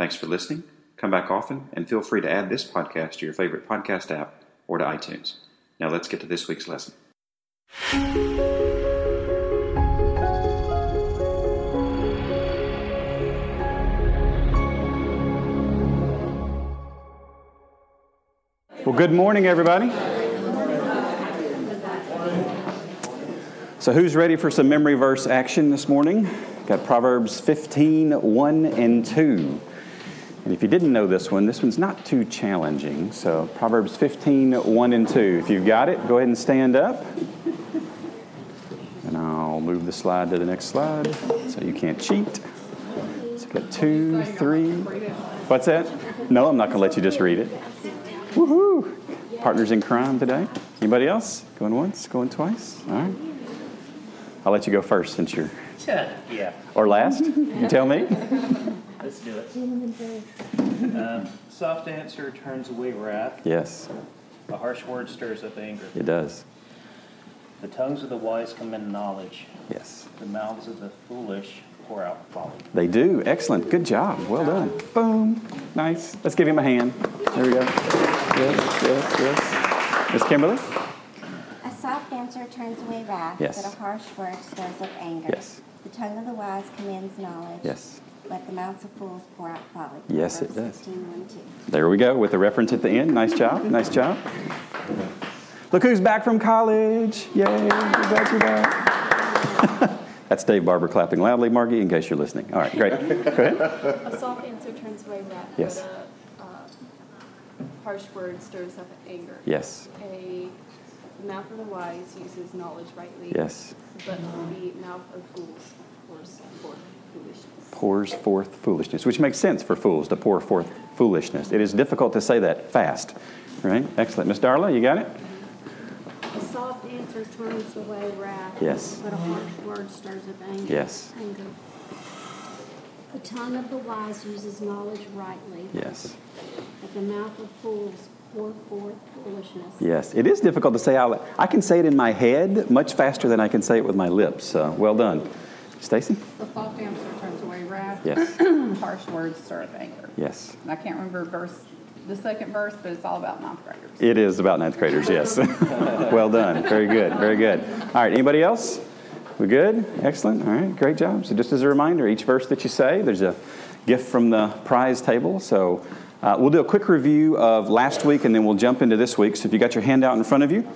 Thanks for listening. Come back often and feel free to add this podcast to your favorite podcast app or to iTunes. Now let's get to this week's lesson. Well, good morning, everybody. So, who's ready for some memory verse action this morning? Got Proverbs 15, 1 and 2. And if you didn't know this one, this one's not too challenging. So, Proverbs 15, 1 and 2. If you've got it, go ahead and stand up. And I'll move the slide to the next slide so you can't cheat. So, got two, three. What's that? No, I'm not going to let you just read it. Woohoo! Partners in crime today. Anybody else? Going once, going twice? All right. I'll let you go first since you're. yeah. Or last? You tell me. Let's do it. Um, soft answer turns away wrath. Yes, A harsh word stirs up anger. it does. The tongues of the wise commend knowledge. Yes. The mouths of the foolish pour out folly. They do. Excellent. Good job. Well done. Boom. Nice. Let's give him a hand. There we go. Yes, yes, yes. Miss Kimberly? A soft answer turns away wrath, Yes. but a harsh word stirs up anger. Yes. The tongue of the wise commands knowledge. Yes. But the mouths of fools pour out folly. Yes, it Proverbs does. 15, 1, 2. There we go with the reference at the end. Nice job. Nice job. Look who's back from college. Yay. We're glad you're back. That's Dave Barber clapping loudly, Margie, in case you're listening. All right, great. Go ahead. A soft answer turns away wrath, Yes. but a uh, harsh word stirs up anger. Yes. A the mouth of the wise uses knowledge rightly. Yes. But the mouth of fools pours forth foolishness. Pours forth foolishness, which makes sense for fools to pour forth foolishness. It is difficult to say that fast, right? Excellent. Miss Darla, you got it? A soft answer turns away wrath. Yes. But a harsh word stirs up anger. Yes. Anger. The tongue of the wise uses knowledge rightly. Yes. But the mouth of fools pour forth foolishness. Yes. It is difficult to say out. I can say it in my head much faster than I can say it with my lips. So, well done. Stacy? The soft answer turns away wrath. Yes. Harsh words stir up anger. Yes. And I can't remember verse, the second verse, but it's all about ninth graders. It is about ninth graders, yes. well done. Very good. Very good. All right. Anybody else? We good? Excellent. All right. Great job. So, just as a reminder, each verse that you say, there's a gift from the prize table. So, uh, we'll do a quick review of last week and then we'll jump into this week. So, if you got your handout in front of you,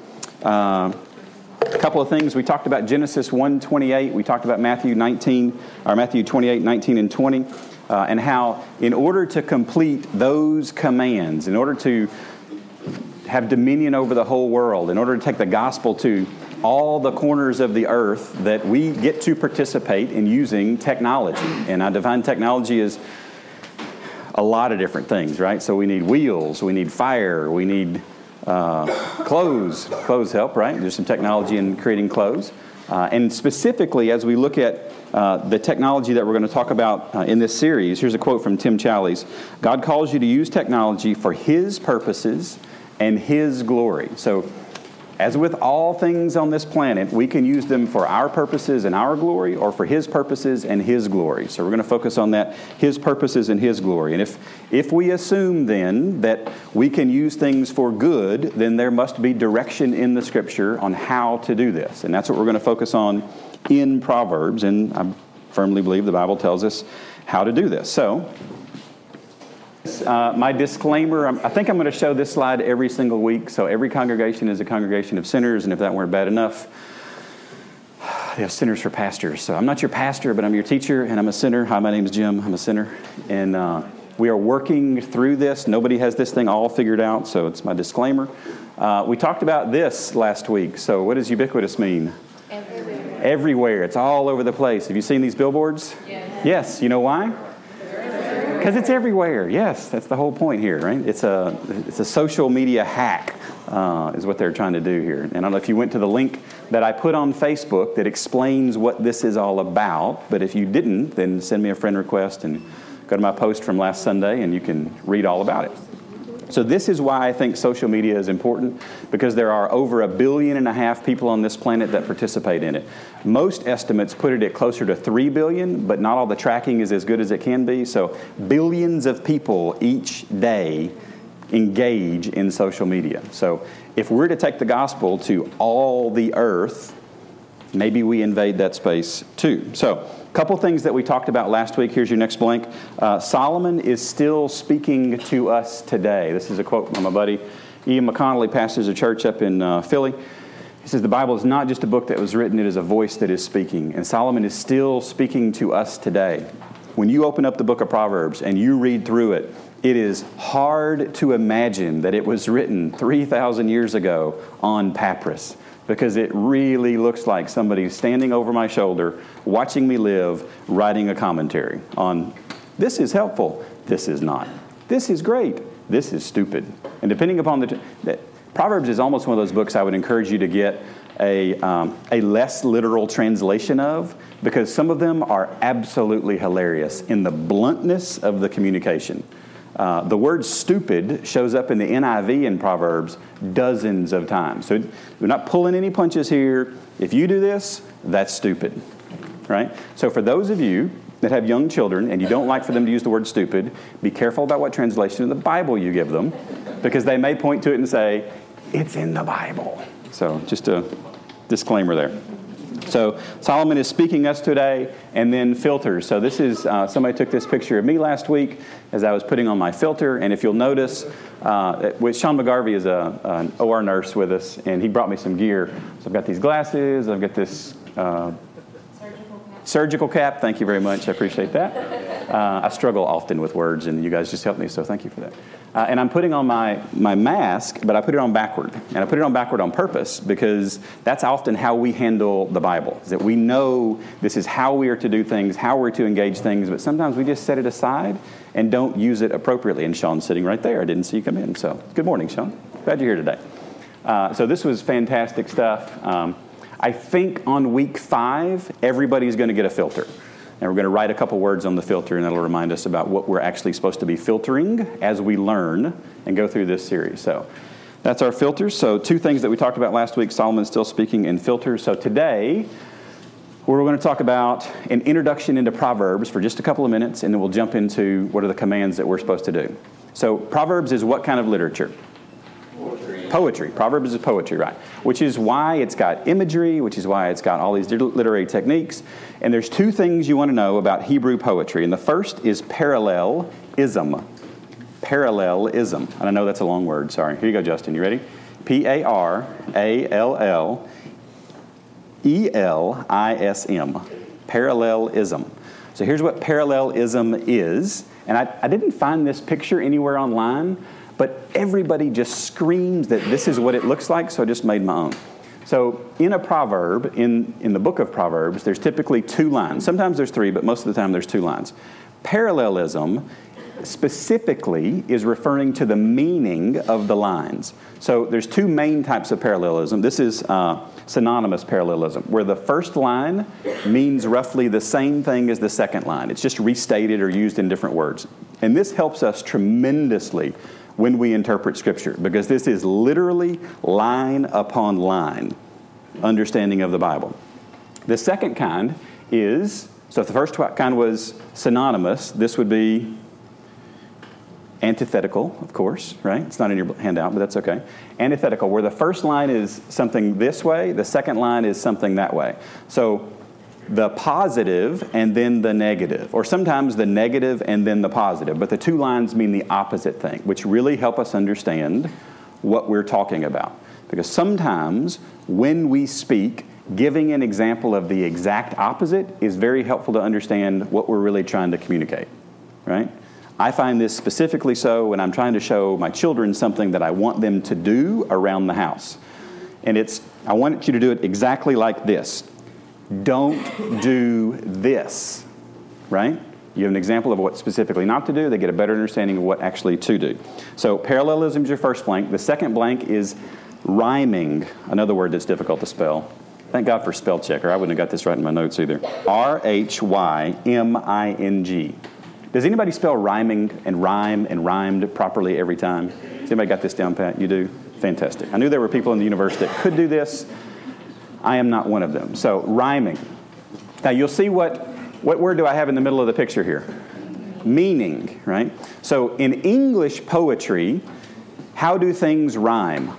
uh, a couple of things. We talked about Genesis 1:28. We talked about Matthew 19, or Matthew 28, 19, and 20, uh, and how in order to complete those commands, in order to have dominion over the whole world, in order to take the gospel to all the corners of the earth, that we get to participate in using technology. And I define technology as a lot of different things, right? So we need wheels, we need fire, we need uh, clothes. Clothes help, right? There's some technology in creating clothes. Uh, and specifically, as we look at uh, the technology that we're going to talk about uh, in this series, here's a quote from Tim Challies God calls you to use technology for His purposes and His glory. So, as with all things on this planet, we can use them for our purposes and our glory or for His purposes and His glory. So we're going to focus on that, His purposes and His glory. And if, if we assume then that we can use things for good, then there must be direction in the Scripture on how to do this. And that's what we're going to focus on in Proverbs. And I firmly believe the Bible tells us how to do this. So, uh, my disclaimer I'm- I think I'm going to show this slide every single week. So, every congregation is a congregation of sinners, and if that weren't bad enough, they have sinners for pastors. So, I'm not your pastor, but I'm your teacher, and I'm a sinner. Hi, my name is Jim. I'm a sinner. And uh, we are working through this. Nobody has this thing all figured out, so it's my disclaimer. Uh, we talked about this last week. So, what does ubiquitous mean? Everywhere. Everywhere. It's all over the place. Have you seen these billboards? Yes. Yes. You know why? Because it's everywhere. Yes, that's the whole point here, right? It's a it's a social media hack, uh, is what they're trying to do here. And I don't know if you went to the link that I put on Facebook that explains what this is all about. But if you didn't, then send me a friend request and go to my post from last Sunday, and you can read all about it. So, this is why I think social media is important because there are over a billion and a half people on this planet that participate in it. Most estimates put it at closer to 3 billion, but not all the tracking is as good as it can be. So, billions of people each day engage in social media. So, if we're to take the gospel to all the earth, maybe we invade that space too. So, couple things that we talked about last week. Here's your next blank. Uh, Solomon is still speaking to us today. This is a quote from my buddy Ian McConnelly, pastors a church up in uh, Philly. He says, The Bible is not just a book that was written, it is a voice that is speaking. And Solomon is still speaking to us today. When you open up the book of Proverbs and you read through it, it is hard to imagine that it was written 3,000 years ago on papyrus because it really looks like somebody standing over my shoulder, watching me live, writing a commentary on this is helpful, this is not. This is great, this is stupid. And depending upon the, the Proverbs is almost one of those books I would encourage you to get a, um, a less literal translation of because some of them are absolutely hilarious in the bluntness of the communication. Uh, the word stupid shows up in the NIV in Proverbs dozens of times. So we're not pulling any punches here. If you do this, that's stupid, right? So for those of you that have young children and you don't like for them to use the word stupid, be careful about what translation of the Bible you give them because they may point to it and say, it's in the Bible. So just a disclaimer there. So Solomon is speaking us today, and then filters. So this is uh, somebody took this picture of me last week as I was putting on my filter, and if you'll notice, uh, with Sean McGarvey is a, an OR nurse with us, and he brought me some gear. So I've got these glasses, I've got this. Uh, surgical cap. Thank you very much. I appreciate that. Uh, I struggle often with words, and you guys just helped me, so thank you for that. Uh, and I'm putting on my, my mask, but I put it on backward. And I put it on backward on purpose because that's often how we handle the Bible, is that we know this is how we are to do things, how we're to engage things, but sometimes we just set it aside and don't use it appropriately. And Sean's sitting right there. I didn't see you come in. So good morning, Sean. Glad you're here today. Uh, so this was fantastic stuff. Um, I think on week five, everybody's going to get a filter. And we're going to write a couple words on the filter, and that'll remind us about what we're actually supposed to be filtering as we learn and go through this series. So that's our filters. So, two things that we talked about last week Solomon's still speaking in filters. So, today, we're going to talk about an introduction into Proverbs for just a couple of minutes, and then we'll jump into what are the commands that we're supposed to do. So, Proverbs is what kind of literature? Poetry. Proverbs is poetry, right? Which is why it's got imagery, which is why it's got all these literary techniques. And there's two things you want to know about Hebrew poetry. And the first is parallelism. Parallelism. And I know that's a long word, sorry. Here you go, Justin. You ready? P A R A L L E L I S M. Parallelism. So here's what parallelism is. And I, I didn't find this picture anywhere online, but everybody just screams that this is what it looks like, so I just made my own. So, in a proverb, in, in the book of Proverbs, there's typically two lines. Sometimes there's three, but most of the time there's two lines. Parallelism specifically is referring to the meaning of the lines. So, there's two main types of parallelism. This is uh, synonymous parallelism, where the first line means roughly the same thing as the second line. It's just restated or used in different words. And this helps us tremendously when we interpret Scripture, because this is literally line upon line understanding of the Bible. The second kind is so if the first kind was synonymous, this would be antithetical, of course, right? It's not in your handout, but that's okay. Antithetical, where the first line is something this way, the second line is something that way. So the positive and then the negative, or sometimes the negative and then the positive, but the two lines mean the opposite thing, which really help us understand what we're talking about. Because sometimes when we speak, giving an example of the exact opposite is very helpful to understand what we're really trying to communicate, right? I find this specifically so when I'm trying to show my children something that I want them to do around the house. And it's, I want you to do it exactly like this don't do this, right? You have an example of what specifically not to do, they get a better understanding of what actually to do. So, parallelism is your first blank. The second blank is rhyming, another word that's difficult to spell. Thank God for spell checker. I wouldn't have got this right in my notes either. R H Y M I N G. Does anybody spell rhyming and rhyme and rhymed properly every time? Has anybody got this down pat? You do? Fantastic. I knew there were people in the universe that could do this. I am not one of them. So, rhyming. Now, you'll see what, what word do I have in the middle of the picture here? Meaning, right? So, in English poetry, how do things rhyme?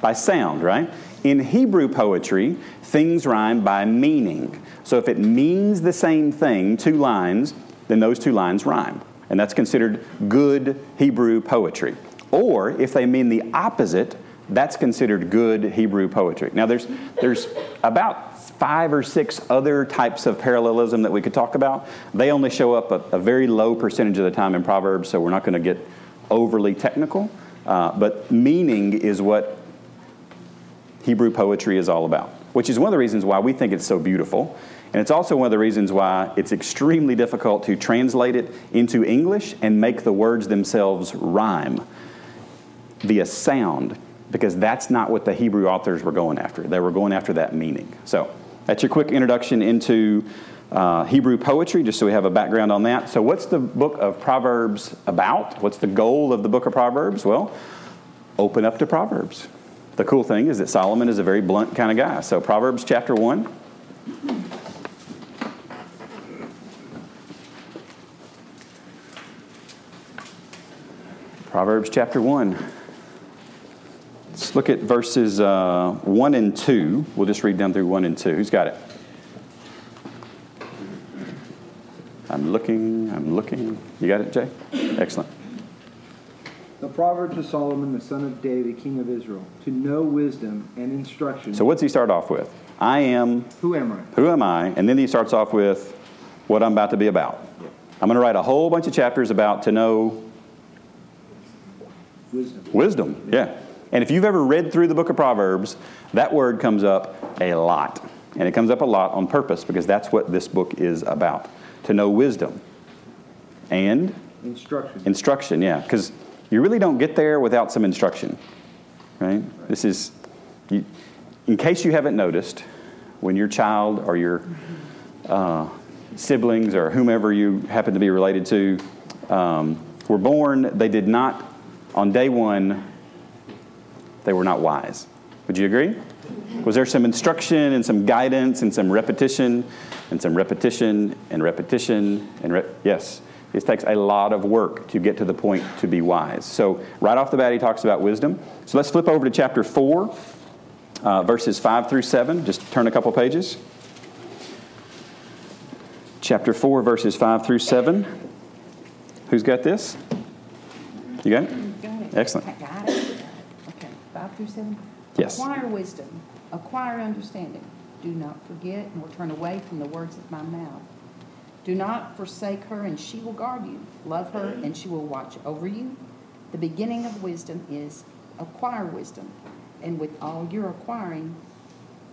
By sound, right? In Hebrew poetry, things rhyme by meaning. So, if it means the same thing, two lines, then those two lines rhyme. And that's considered good Hebrew poetry. Or if they mean the opposite, that's considered good Hebrew poetry. Now, there's, there's about five or six other types of parallelism that we could talk about. They only show up a, a very low percentage of the time in Proverbs, so we're not going to get overly technical. Uh, but meaning is what Hebrew poetry is all about, which is one of the reasons why we think it's so beautiful. And it's also one of the reasons why it's extremely difficult to translate it into English and make the words themselves rhyme via sound, because that's not what the Hebrew authors were going after. They were going after that meaning. So that's your quick introduction into uh, Hebrew poetry, just so we have a background on that. So, what's the book of Proverbs about? What's the goal of the book of Proverbs? Well, open up to Proverbs. The cool thing is that Solomon is a very blunt kind of guy. So, Proverbs chapter 1. Proverbs chapter 1. Let's look at verses uh, 1 and 2. We'll just read down through 1 and 2. Who's got it? I'm looking, I'm looking. You got it, Jay? Excellent. The Proverbs of Solomon, the son of David, king of Israel, to know wisdom and instruction. So, what's he start off with? I am. Who am I? Who am I? And then he starts off with what I'm about to be about. I'm going to write a whole bunch of chapters about to know Wisdom. wisdom. Yeah. And if you've ever read through the book of Proverbs, that word comes up a lot. And it comes up a lot on purpose because that's what this book is about to know wisdom and Instruction. instruction. Yeah. Because you really don't get there without some instruction, right? This is, you, in case you haven't noticed, when your child or your uh, siblings or whomever you happen to be related to um, were born, they did not, on day one, they were not wise. Would you agree? Was there some instruction and some guidance and some repetition and some repetition and repetition and re- yes? It takes a lot of work to get to the point to be wise. So, right off the bat, he talks about wisdom. So, let's flip over to chapter 4, uh, verses 5 through 7. Just turn a couple pages. Chapter 4, verses 5 through 7. Who's got this? You got it? Got it. Excellent. I got it. Okay, five through seven? Yes. Acquire wisdom, acquire understanding. Do not forget nor turn away from the words of my mouth. Do not forsake her, and she will guard you. Love her, and she will watch over you. The beginning of wisdom is acquire wisdom, and with all your acquiring,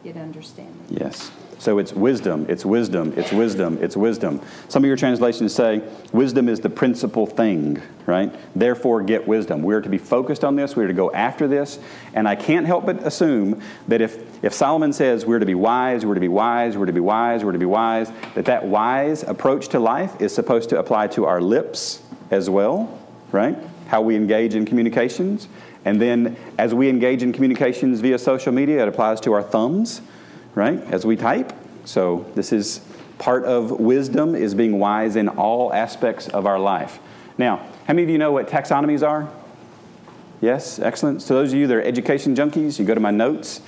get understanding. Yes. So it's wisdom, it's wisdom, it's wisdom, it's wisdom. Some of your translations say wisdom is the principal thing, right? Therefore, get wisdom. We're to be focused on this, we're to go after this. And I can't help but assume that if, if Solomon says we're to be wise, we're to be wise, we're to be wise, we're to be wise, that that wise approach to life is supposed to apply to our lips as well, right? How we engage in communications. And then as we engage in communications via social media, it applies to our thumbs, right? As we type. So this is part of wisdom is being wise in all aspects of our life. Now, how many of you know what taxonomies are? Yes, excellent. So those of you that are education junkies, you go to my notes.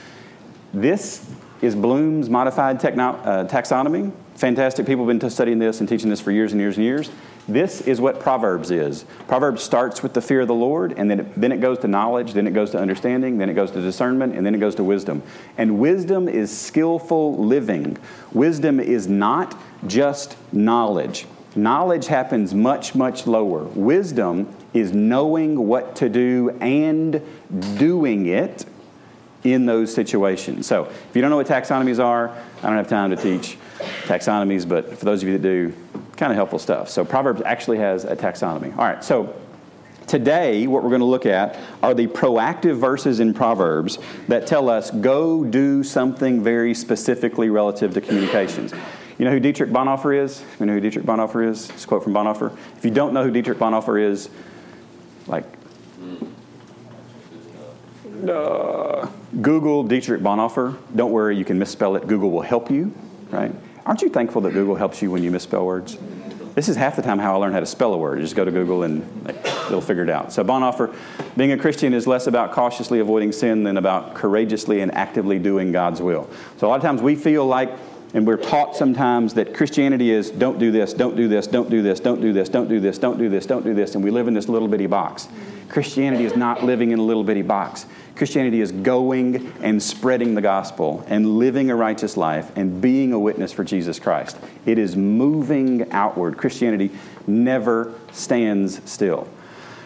This is Bloom's modified techno- uh, taxonomy. Fantastic. People have been studying this and teaching this for years and years and years. This is what Proverbs is. Proverbs starts with the fear of the Lord, and then it, then it goes to knowledge, then it goes to understanding, then it goes to discernment, and then it goes to wisdom. And wisdom is skillful living. Wisdom is not just knowledge. Knowledge happens much, much lower. Wisdom is knowing what to do and doing it in those situations. So, if you don't know what taxonomies are, I don't have time to teach taxonomies, but for those of you that do, kind of helpful stuff. So Proverbs actually has a taxonomy. All right, so today what we're going to look at are the proactive verses in Proverbs that tell us go do something very specifically relative to communications. You know who Dietrich Bonhoeffer is? You know who Dietrich Bonhoeffer is? It's a quote from Bonhoeffer. If you don't know who Dietrich Bonhoeffer is, like, uh, Google Dietrich Bonhoeffer. Don't worry, you can misspell it. Google will help you, right? Aren't you thankful that Google helps you when you misspell words? This is half the time how I learn how to spell a word. You just go to Google and it'll figure it out. So Bonhoeffer, being a Christian is less about cautiously avoiding sin than about courageously and actively doing God's will. So a lot of times we feel like and we're taught sometimes that Christianity is don't do this, don't do this, don't do this, don't do this, don't do this, don't do this, don't do this, don't do this, and we live in this little bitty box. Christianity is not living in a little bitty box. Christianity is going and spreading the gospel and living a righteous life and being a witness for Jesus Christ. It is moving outward. Christianity never stands still.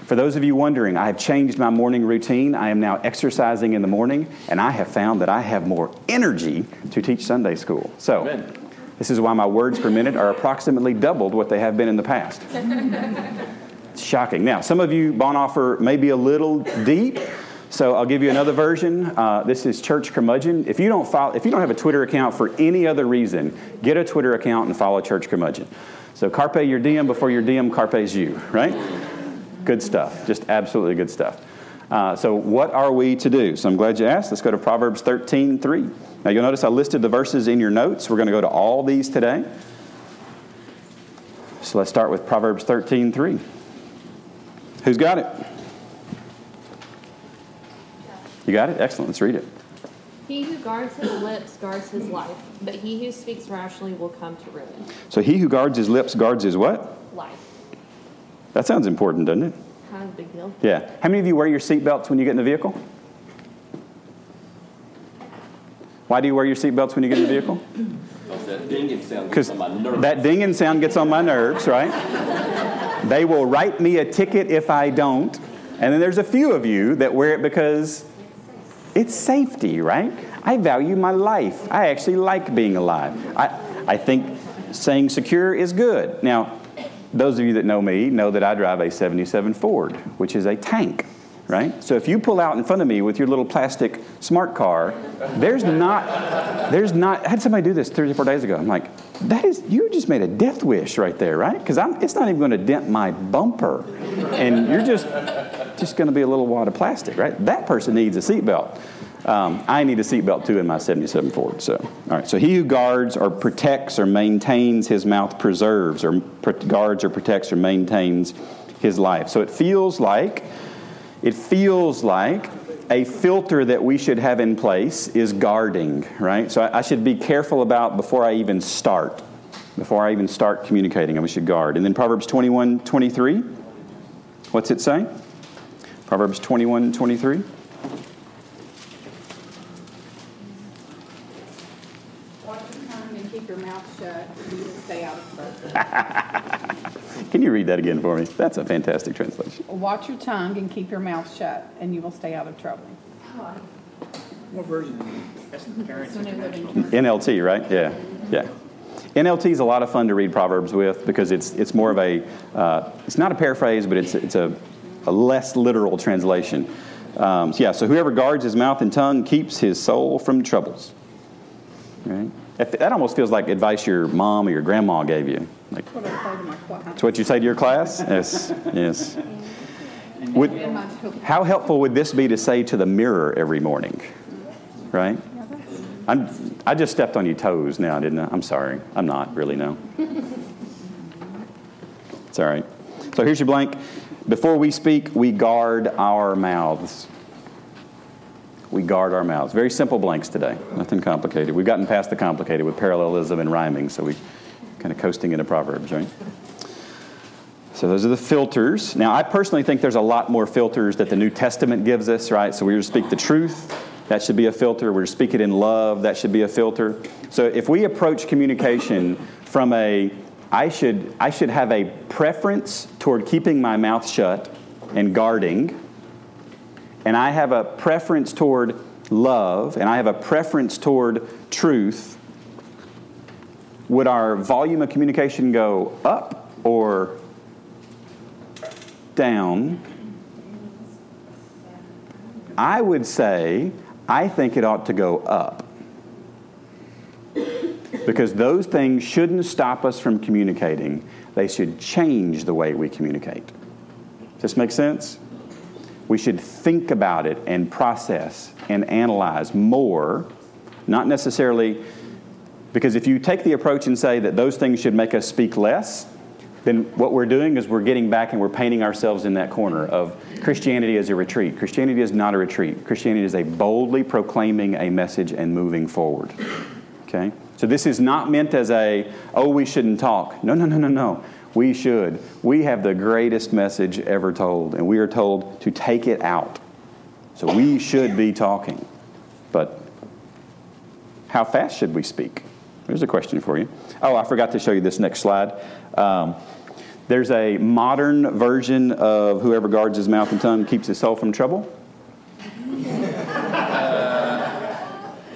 For those of you wondering, I have changed my morning routine. I am now exercising in the morning, and I have found that I have more energy to teach Sunday school. So, Amen. this is why my words per minute are approximately doubled what they have been in the past. shocking. Now, some of you, Bonhoeffer, may be a little deep. So I'll give you another version. Uh, this is Church Curmudgeon. If you don't follow, if you don't have a Twitter account for any other reason, get a Twitter account and follow Church Curmudgeon. So carpe your diem before your diem carpes you, right? Good stuff. Just absolutely good stuff. Uh, so, what are we to do? So, I'm glad you asked. Let's go to Proverbs 13 3. Now, you'll notice I listed the verses in your notes. We're going to go to all these today. So, let's start with Proverbs 13 3. Who's got it? You got it? Excellent. Let's read it. He who guards his lips guards his life, but he who speaks rashly will come to ruin. So, he who guards his lips guards his what? Life. That sounds important, doesn't it? Kind of a big deal. Yeah. How many of you wear your seatbelts when you get in the vehicle? Why do you wear your seatbelts when you get in the vehicle? Because That dinging sound gets on my nerves. That dinging sound gets on my nerves, right? They will write me a ticket if I don't. And then there's a few of you that wear it because it's safety, right? I value my life. I actually like being alive. I, I think saying secure is good. Now, those of you that know me know that I drive a 77 Ford, which is a tank, right? So if you pull out in front of me with your little plastic smart car, there's not, there's not, I had somebody do this three or four days ago. I'm like, that is, you just made a death wish right there, right? Because it's not even going to dent my bumper. And you're just, just going to be a little wad of plastic, right? That person needs a seatbelt. Um, I need a seatbelt too in my 77 Ford. So, all right. So he who guards or protects or maintains his mouth preserves or guards or protects or maintains his life. So it feels like it feels like a filter that we should have in place is guarding, right? So I, should be careful about before I even start. Before I even start communicating, I should guard. And then Proverbs 21, 23. What's it say? Proverbs 21, 23. Can you read that again for me? That's a fantastic translation. Watch your tongue and keep your mouth shut, and you will stay out of trouble. What version? That's the parents. NLT, right? Yeah, yeah. NLT is a lot of fun to read Proverbs with because it's it's more of a uh, it's not a paraphrase, but it's it's a, a less literal translation. Um, so yeah, so whoever guards his mouth and tongue keeps his soul from troubles. Right? That almost feels like advice your mom or your grandma gave you. Like, what I say to my class. That's what you say to your class? Yes, yes. Would, how helpful would this be to say to the mirror every morning? Right? I'm, I just stepped on your toes now, didn't I? I'm sorry. I'm not really, no. It's all right. So here's your blank. Before we speak, we guard our mouths we guard our mouths. Very simple blanks today, nothing complicated. We've gotten past the complicated with parallelism and rhyming, so we kind of coasting into Proverbs, right? So those are the filters. Now, I personally think there's a lot more filters that the New Testament gives us, right? So we're to speak the truth, that should be a filter. We're to speak it in love, that should be a filter. So if we approach communication from a I should I should have a preference toward keeping my mouth shut and guarding and I have a preference toward love, and I have a preference toward truth, would our volume of communication go up or down? I would say I think it ought to go up. Because those things shouldn't stop us from communicating. They should change the way we communicate. Does this make sense? We should think about it and process and analyze more, not necessarily because if you take the approach and say that those things should make us speak less, then what we're doing is we're getting back and we're painting ourselves in that corner of Christianity as a retreat. Christianity is not a retreat. Christianity is a boldly proclaiming a message and moving forward. Okay? So this is not meant as a, oh, we shouldn't talk. No, no, no, no, no. We should. We have the greatest message ever told, and we are told to take it out. So we should be talking. But how fast should we speak? There's a question for you. Oh, I forgot to show you this next slide. Um, there's a modern version of whoever guards his mouth and tongue keeps his soul from trouble.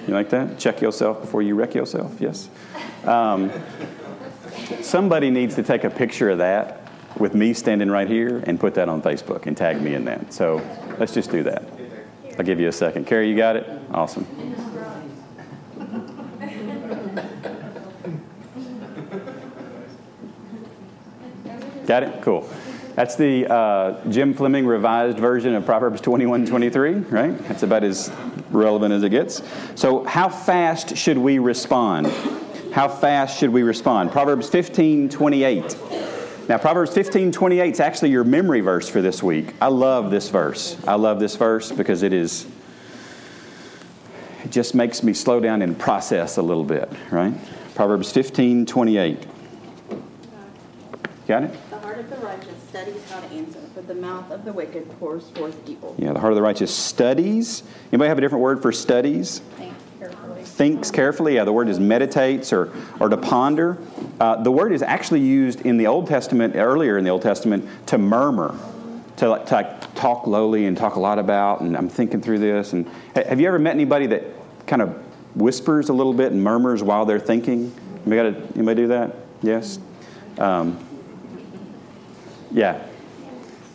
you like that? Check yourself before you wreck yourself. Yes. Um, somebody needs to take a picture of that with me standing right here and put that on Facebook and tag me in that. So let's just do that. I'll give you a second. Carrie, you got it? Awesome. Got it? Cool. That's the uh, Jim Fleming revised version of Proverbs 21 23, right? That's about as relevant as it gets. So, how fast should we respond? How fast should we respond? Proverbs 15 28. Now, Proverbs 15 28 is actually your memory verse for this week. I love this verse. I love this verse because it is, it just makes me slow down and process a little bit, right? Proverbs 15 28. Got it? The heart of the righteous studies how to answer, but the mouth of the wicked pours forth evil. Yeah, the heart of the righteous studies. Anybody have a different word for studies? Carefully. Thinks carefully. Yeah, the word is meditates or, or to ponder. Uh, the word is actually used in the Old Testament, earlier in the Old Testament, to murmur, to to like talk lowly and talk a lot about, and I'm thinking through this. And have you ever met anybody that kind of whispers a little bit and murmurs while they're thinking? Anybody, anybody do that? Yes? Um, yeah.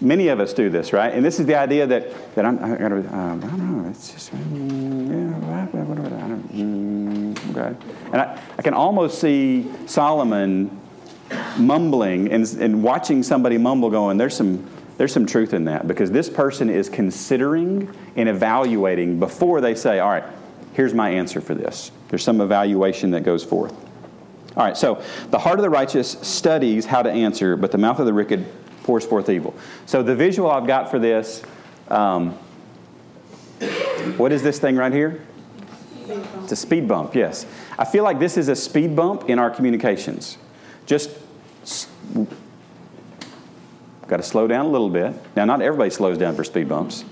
Many of us do this, right? And this is the idea that, that I'm, I, gotta, um, I don't know, it's just, mm, yeah, whatever, I don't, mm, okay. And I, I can almost see Solomon mumbling and, and watching somebody mumble going, there's some, there's some truth in that because this person is considering and evaluating before they say, all right, here's my answer for this. There's some evaluation that goes forth. All right, so the heart of the righteous studies how to answer, but the mouth of the wicked pours forth evil. So the visual I've got for this, um, what is this thing right here? It's a speed bump, yes. I feel like this is a speed bump in our communications. Just got to slow down a little bit. Now, not everybody slows down for speed bumps.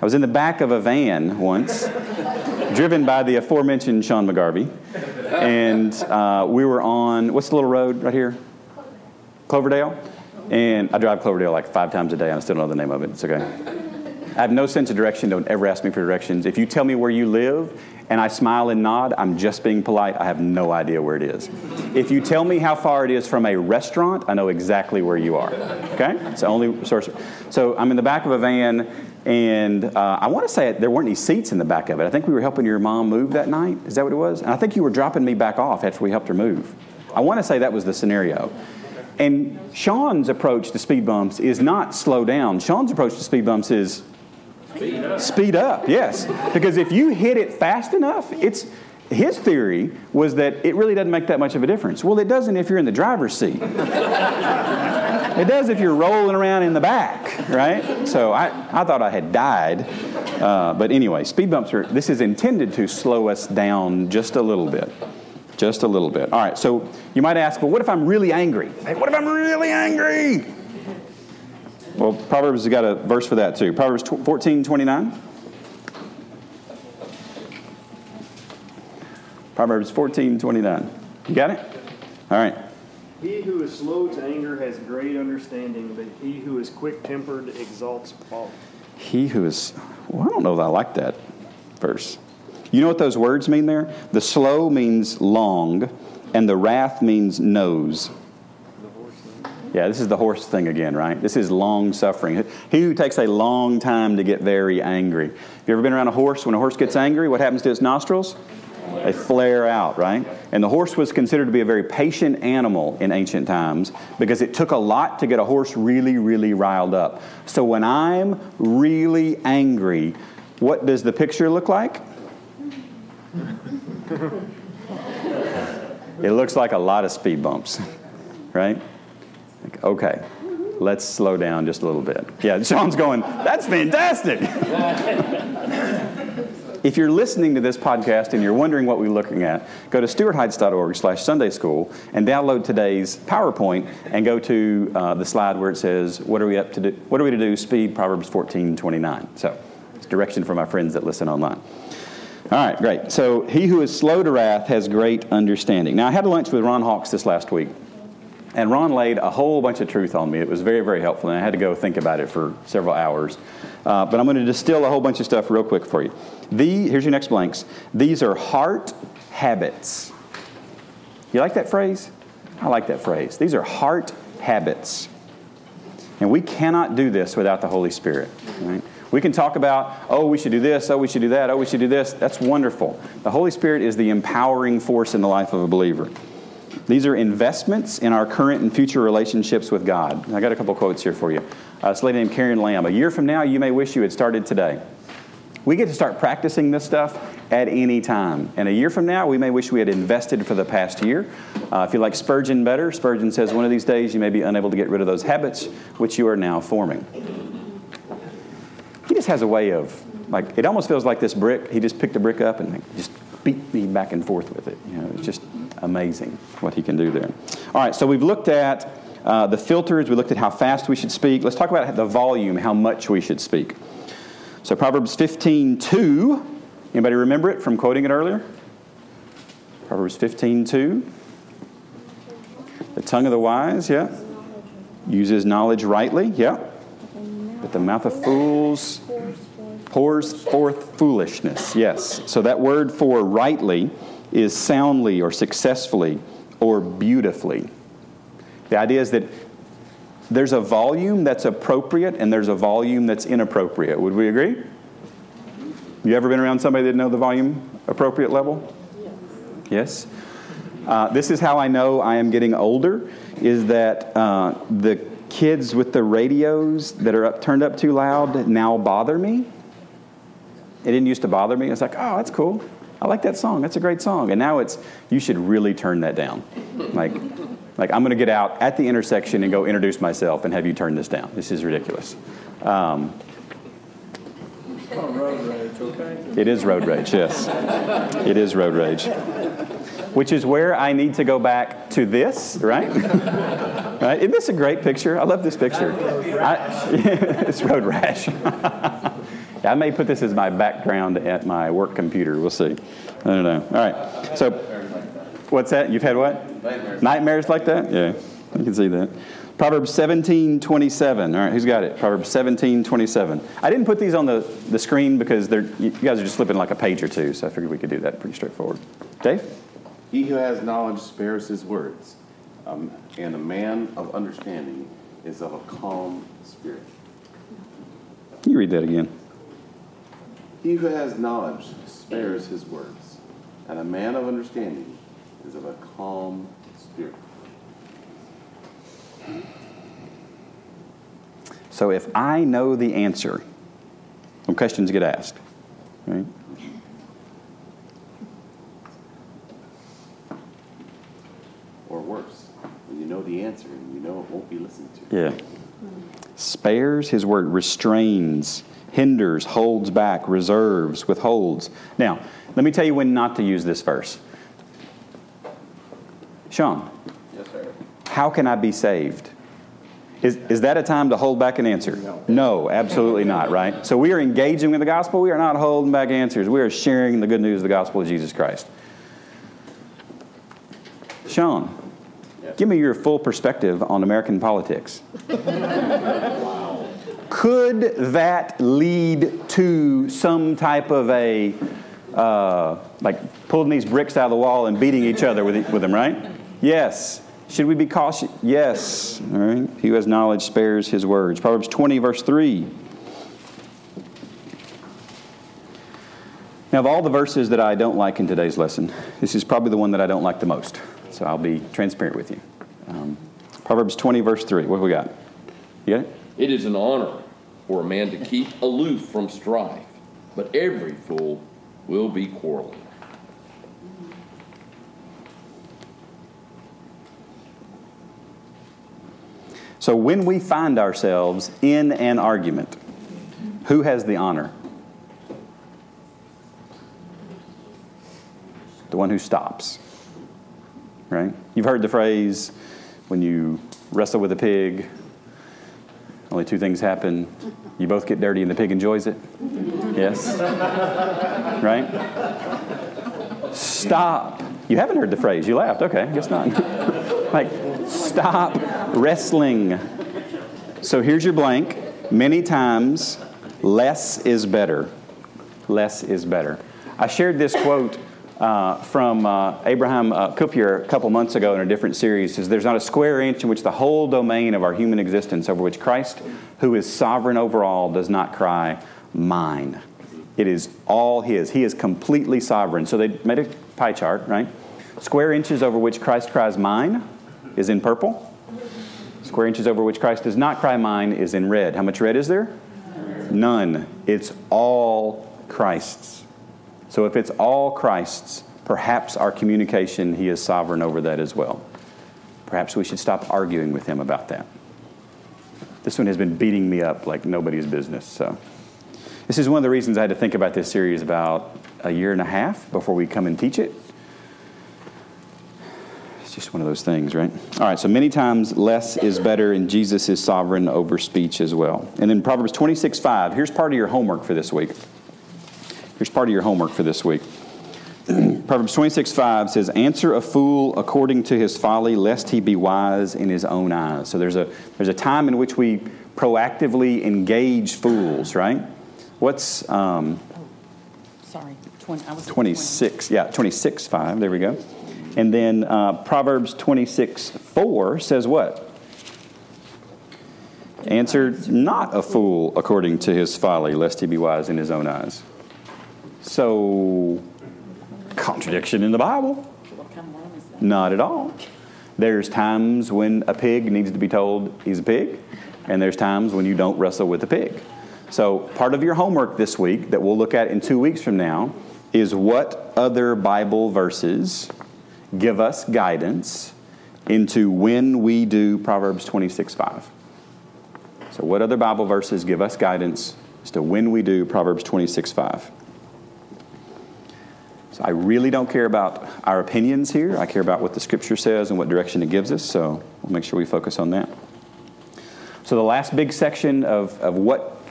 I was in the back of a van once, driven by the aforementioned Sean McGarvey, and uh, we were on what's the little road right here? Cloverdale. And I drive Cloverdale like five times a day, and I still don't know the name of it. It's okay. I have no sense of direction. Don't ever ask me for directions. If you tell me where you live and I smile and nod, I'm just being polite. I have no idea where it is. If you tell me how far it is from a restaurant, I know exactly where you are. Okay? It's the only source. So I'm in the back of a van, and uh, I want to say there weren't any seats in the back of it. I think we were helping your mom move that night. Is that what it was? And I think you were dropping me back off after we helped her move. I want to say that was the scenario. And Sean's approach to speed bumps is not slow down. Sean's approach to speed bumps is speed up. Speed up, yes. Because if you hit it fast enough, it's his theory was that it really doesn't make that much of a difference. Well, it doesn't if you're in the driver's seat. it does if you're rolling around in the back, right? So I, I thought I had died. Uh, but anyway, speed bumps are, this is intended to slow us down just a little bit. Just a little bit. All right, so you might ask, well, what if I'm really angry? Hey, what if I'm really angry? Well, Proverbs has got a verse for that too. Proverbs 14, 29. Proverbs 14, 29. You got it? All right. He who is slow to anger has great understanding, but he who is quick tempered exalts folly. He who is, well, I don't know that I like that verse. You know what those words mean there? The slow means long, and the wrath means nose. Yeah, this is the horse thing again, right? This is long suffering. He who takes a long time to get very angry. Have you ever been around a horse? When a horse gets angry, what happens to its nostrils? They flare out, right? And the horse was considered to be a very patient animal in ancient times because it took a lot to get a horse really, really riled up. So when I'm really angry, what does the picture look like? it looks like a lot of speed bumps, right? Okay, let's slow down just a little bit. Yeah, Sean's going, that's fantastic. if you're listening to this podcast and you're wondering what we're looking at, go to stuartheights.org slash Sunday School and download today's PowerPoint and go to uh, the slide where it says, what are we up to do? What are we to do? Speed, Proverbs 14, 29. So it's direction for my friends that listen online. All right, great. So he who is slow to wrath has great understanding. Now, I had lunch with Ron Hawks this last week. And Ron laid a whole bunch of truth on me. It was very, very helpful, and I had to go think about it for several hours. Uh, but I'm going to distill a whole bunch of stuff real quick for you. The, here's your next blanks. These are heart habits. You like that phrase? I like that phrase. These are heart habits. And we cannot do this without the Holy Spirit. Right? We can talk about, oh, we should do this, oh, we should do that, oh, we should do this. That's wonderful. The Holy Spirit is the empowering force in the life of a believer. These are investments in our current and future relationships with God. I got a couple quotes here for you. Uh, this lady named Karen Lamb. A year from now, you may wish you had started today. We get to start practicing this stuff at any time. And a year from now, we may wish we had invested for the past year. Uh, if you like Spurgeon better, Spurgeon says one of these days you may be unable to get rid of those habits which you are now forming. He just has a way of, like, it almost feels like this brick. He just picked a brick up and just beat me back and forth with it. You know, it's just amazing what he can do there. All right, so we've looked at uh, the filters, we looked at how fast we should speak. Let's talk about the volume, how much we should speak. So Proverbs 15 2. Anybody remember it from quoting it earlier? Proverbs 15 2. The tongue of the wise, yeah. Uses knowledge rightly, yeah. But the mouth of fools pours forth foolishness, yes. So that word for rightly is soundly or successfully or beautifully. The idea is that there's a volume that's appropriate and there's a volume that's inappropriate. Would we agree? You ever been around somebody that know the volume appropriate level? Yes. Uh, this is how I know I am getting older. Is that uh, the kids with the radios that are up, turned up too loud now bother me? It didn't used to bother me. It's like, oh, that's cool. I like that song. That's a great song. And now it's, you should really turn that down. Like, like I'm going to get out at the intersection and go introduce myself and have you turn this down. This is ridiculous. Um, road rage, okay? It is road rage, yes. It is road rage. Which is where I need to go back to this, right? right? Isn't this a great picture? I love this picture. I, it's road rash. I may put this as my background at my work computer. We'll see. I don't know. All right. So, what's that? You've had what? Nightmares. Nightmares like that? Yeah, you can see that. Proverbs 17, 27. All right, who's got it? Proverbs 17, 27. I didn't put these on the, the screen because they're, you guys are just flipping like a page or two, so I figured we could do that pretty straightforward. Dave? He who has knowledge spares his words, um, and a man of understanding is of a calm spirit. Can you read that again? He who has knowledge spares his words, and a man of understanding is of a calm spirit. So if I know the answer, when questions get asked, right? Or worse, when you know the answer and you know it won't be listened to. Yeah. Spares his word, restrains, hinders, holds back, reserves, withholds. Now, let me tell you when not to use this verse. Sean, Yes, sir. how can I be saved? Is, is that a time to hold back an answer? No. absolutely not, right? So we are engaging with the gospel. We are not holding back answers. We are sharing the good news of the gospel of Jesus Christ. Sean, give me your full perspective on American politics. Could that lead to some type of a uh, like pulling these bricks out of the wall and beating each other with, with them, right? Yes. Should we be cautious? Yes. All right. He who has knowledge spares his words. Proverbs 20, verse 3. Now, of all the verses that I don't like in today's lesson, this is probably the one that I don't like the most. So I'll be transparent with you. Um, Proverbs 20, verse 3. What have we got? You got it? It is an honor for a man to keep aloof from strife, but every fool will be quarreling. So when we find ourselves in an argument, who has the honor? The one who stops. Right? You've heard the phrase when you wrestle with a pig, only two things happen. You both get dirty and the pig enjoys it. Yes? Right? Stop. You haven't heard the phrase. You laughed. Okay, guess not. like, stop wrestling. So here's your blank. Many times, less is better. Less is better. I shared this quote uh, from uh, Abraham uh, Kuyper a couple months ago in a different series. Says, There's not a square inch in which the whole domain of our human existence, over which Christ, who is sovereign over all, does not cry, Mine. It is all His. He is completely sovereign. So they made a pie chart, right? Square inches over which Christ cries, Mine, is in purple. Square inches over which Christ does not cry, Mine, is in red. How much red is there? None. It's all Christ's. So if it's all Christ's, perhaps our communication, He is sovereign over that as well. Perhaps we should stop arguing with Him about that. This one has been beating me up like nobody's business. So, this is one of the reasons I had to think about this series about a year and a half before we come and teach it. It's just one of those things, right? All right, so many times less is better, and Jesus is sovereign over speech as well. And then Proverbs 26 5, here's part of your homework for this week. Here's part of your homework for this week. Proverbs 26 5 says, Answer a fool according to his folly, lest he be wise in his own eyes. So there's a, there's a time in which we proactively engage fools, right? What's um, Sorry, 20, I was at 26? Yeah, 26 5. There we go. And then uh, Proverbs 26 4 says what? Answer not a fool according to his folly, lest he be wise in his own eyes. So, contradiction in the Bible? Not at all. There's times when a pig needs to be told he's a pig, and there's times when you don't wrestle with a pig. So, part of your homework this week that we'll look at in two weeks from now is what other Bible verses give us guidance into when we do Proverbs 26 5. So, what other Bible verses give us guidance as to when we do Proverbs 26 5? So, I really don't care about our opinions here. I care about what the Scripture says and what direction it gives us. So, we'll make sure we focus on that. So, the last big section of, of what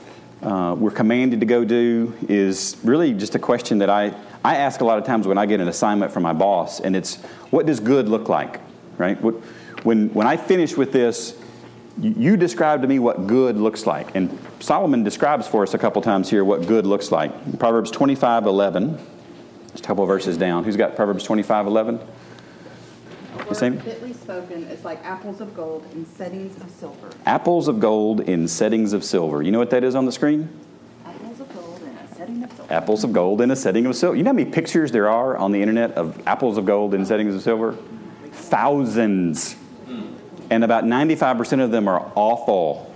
uh, we're commanded to go do is really just a question that I, I ask a lot of times when I get an assignment from my boss, and it's what does good look like, right? What, when, when I finish with this, you, describe to me what good looks like. And Solomon describes for us a couple times here what good looks like. Proverbs 25 11, just a couple of verses down. Who's got Proverbs 25 11? A The same? fitly spoken is like apples of gold in settings of silver. Apples of gold in settings of silver. You know what that is on the screen? Apples of gold in a setting of silver. Apples of gold in a setting of silver. You know how many pictures there are on the internet of apples of gold in settings of silver? Thousands. And about 95% of them are awful.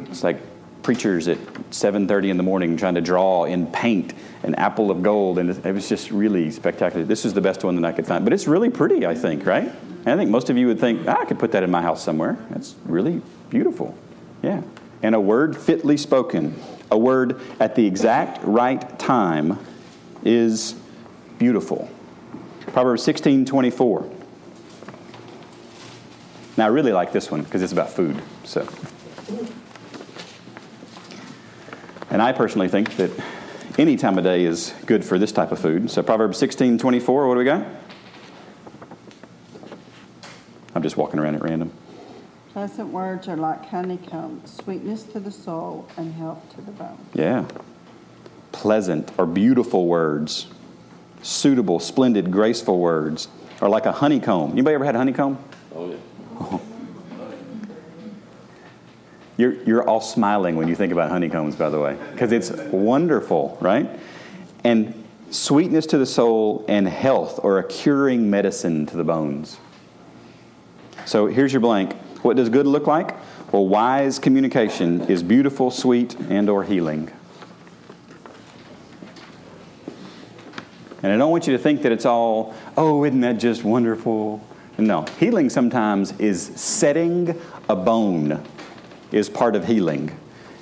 It's like preachers at 7:30 in the morning trying to draw in paint an apple of gold and it was just really spectacular. This is the best one that I could find. But it's really pretty, I think, right? And I think most of you would think, ah, I could put that in my house somewhere. That's really beautiful. Yeah. And a word fitly spoken, a word at the exact right time is beautiful. Proverbs 16 24. Now, I really like this one because it's about food. So, and I personally think that any time of day is good for this type of food. So, Proverbs 16 24, what do we got? I'm just walking around at random. Pleasant words are like honeycomb, sweetness to the soul and health to the bone. Yeah. Pleasant or beautiful words suitable, splendid, graceful words are like a honeycomb. Anybody ever had a honeycomb? Oh, yeah. You're, you're all smiling when you think about honeycombs, by the way, because it's wonderful, right? And sweetness to the soul and health or a curing medicine to the bones. So here's your blank. What does good look like? Well, wise communication is beautiful, sweet, and or healing. And I don't want you to think that it's all, oh, isn't that just wonderful? No. Healing sometimes is setting a bone is part of healing.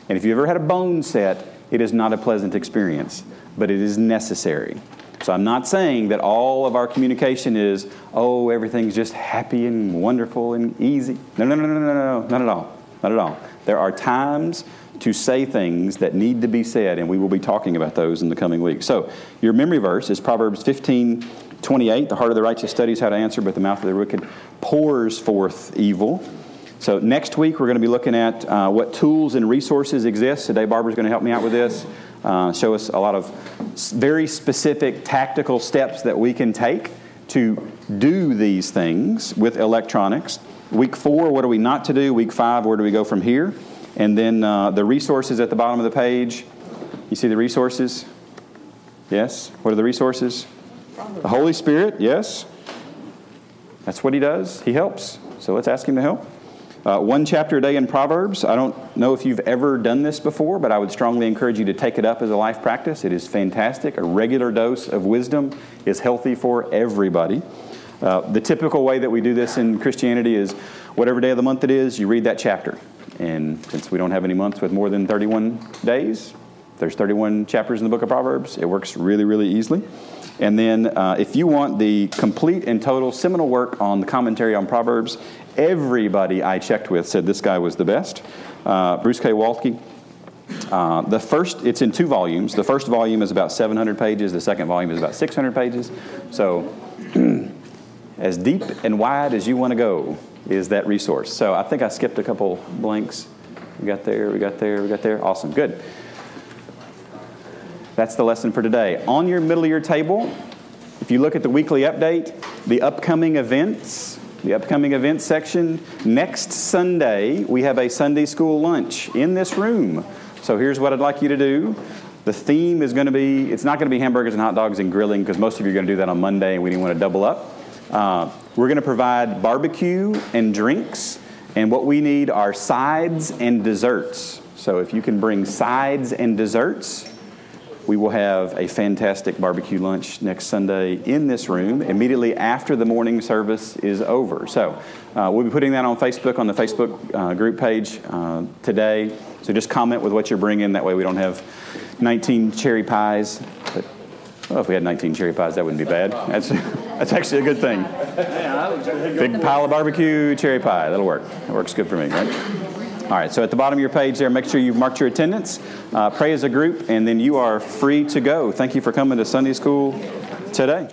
And if you ever had a bone set, it is not a pleasant experience, but it is necessary. So I'm not saying that all of our communication is, oh, everything's just happy and wonderful and easy. No, no, no, no, no, no, no, not at all. Not at all. There are times to say things that need to be said, and we will be talking about those in the coming weeks. So, your memory verse is Proverbs 15 28. The heart of the righteous studies how to answer, but the mouth of the wicked pours forth evil. So, next week we're going to be looking at uh, what tools and resources exist. Today, Barbara's going to help me out with this, uh, show us a lot of very specific tactical steps that we can take to do these things with electronics. Week four, what are we not to do? Week five, where do we go from here? And then uh, the resources at the bottom of the page. You see the resources? Yes? What are the resources? The Holy Spirit, yes. That's what He does. He helps. So let's ask Him to help. Uh, one chapter a day in Proverbs. I don't know if you've ever done this before, but I would strongly encourage you to take it up as a life practice. It is fantastic. A regular dose of wisdom is healthy for everybody. Uh, the typical way that we do this in Christianity is whatever day of the month it is, you read that chapter. And since we don't have any months with more than 31 days, there's 31 chapters in the book of Proverbs. It works really, really easily. And then, uh, if you want the complete and total seminal work on the commentary on Proverbs, everybody I checked with said this guy was the best. Uh, Bruce K. Waltke. Uh, the first, it's in two volumes. The first volume is about 700 pages. The second volume is about 600 pages. So, as deep and wide as you want to go is that resource. So I think I skipped a couple blanks. We got there, we got there, we got there. Awesome, good. That's the lesson for today. On your middle of your table, if you look at the weekly update, the upcoming events, the upcoming events section, next Sunday, we have a Sunday school lunch in this room. So here's what I'd like you to do. The theme is going to be, it's not going to be hamburgers and hot dogs and grilling because most of you are going to do that on Monday and we didn't want to double up. Uh, we're going to provide barbecue and drinks, and what we need are sides and desserts. So if you can bring sides and desserts, we will have a fantastic barbecue lunch next Sunday in this room immediately after the morning service is over. So uh, we'll be putting that on Facebook, on the Facebook uh, group page uh, today. So just comment with what you're bringing. That way we don't have 19 cherry pies. But well, if we had 19 cherry pies, that wouldn't be bad. That's, that's actually a good thing. Big pile of barbecue, cherry pie. That'll work. That works good for me, right? All right, so at the bottom of your page there, make sure you've marked your attendance, uh, pray as a group, and then you are free to go. Thank you for coming to Sunday school today.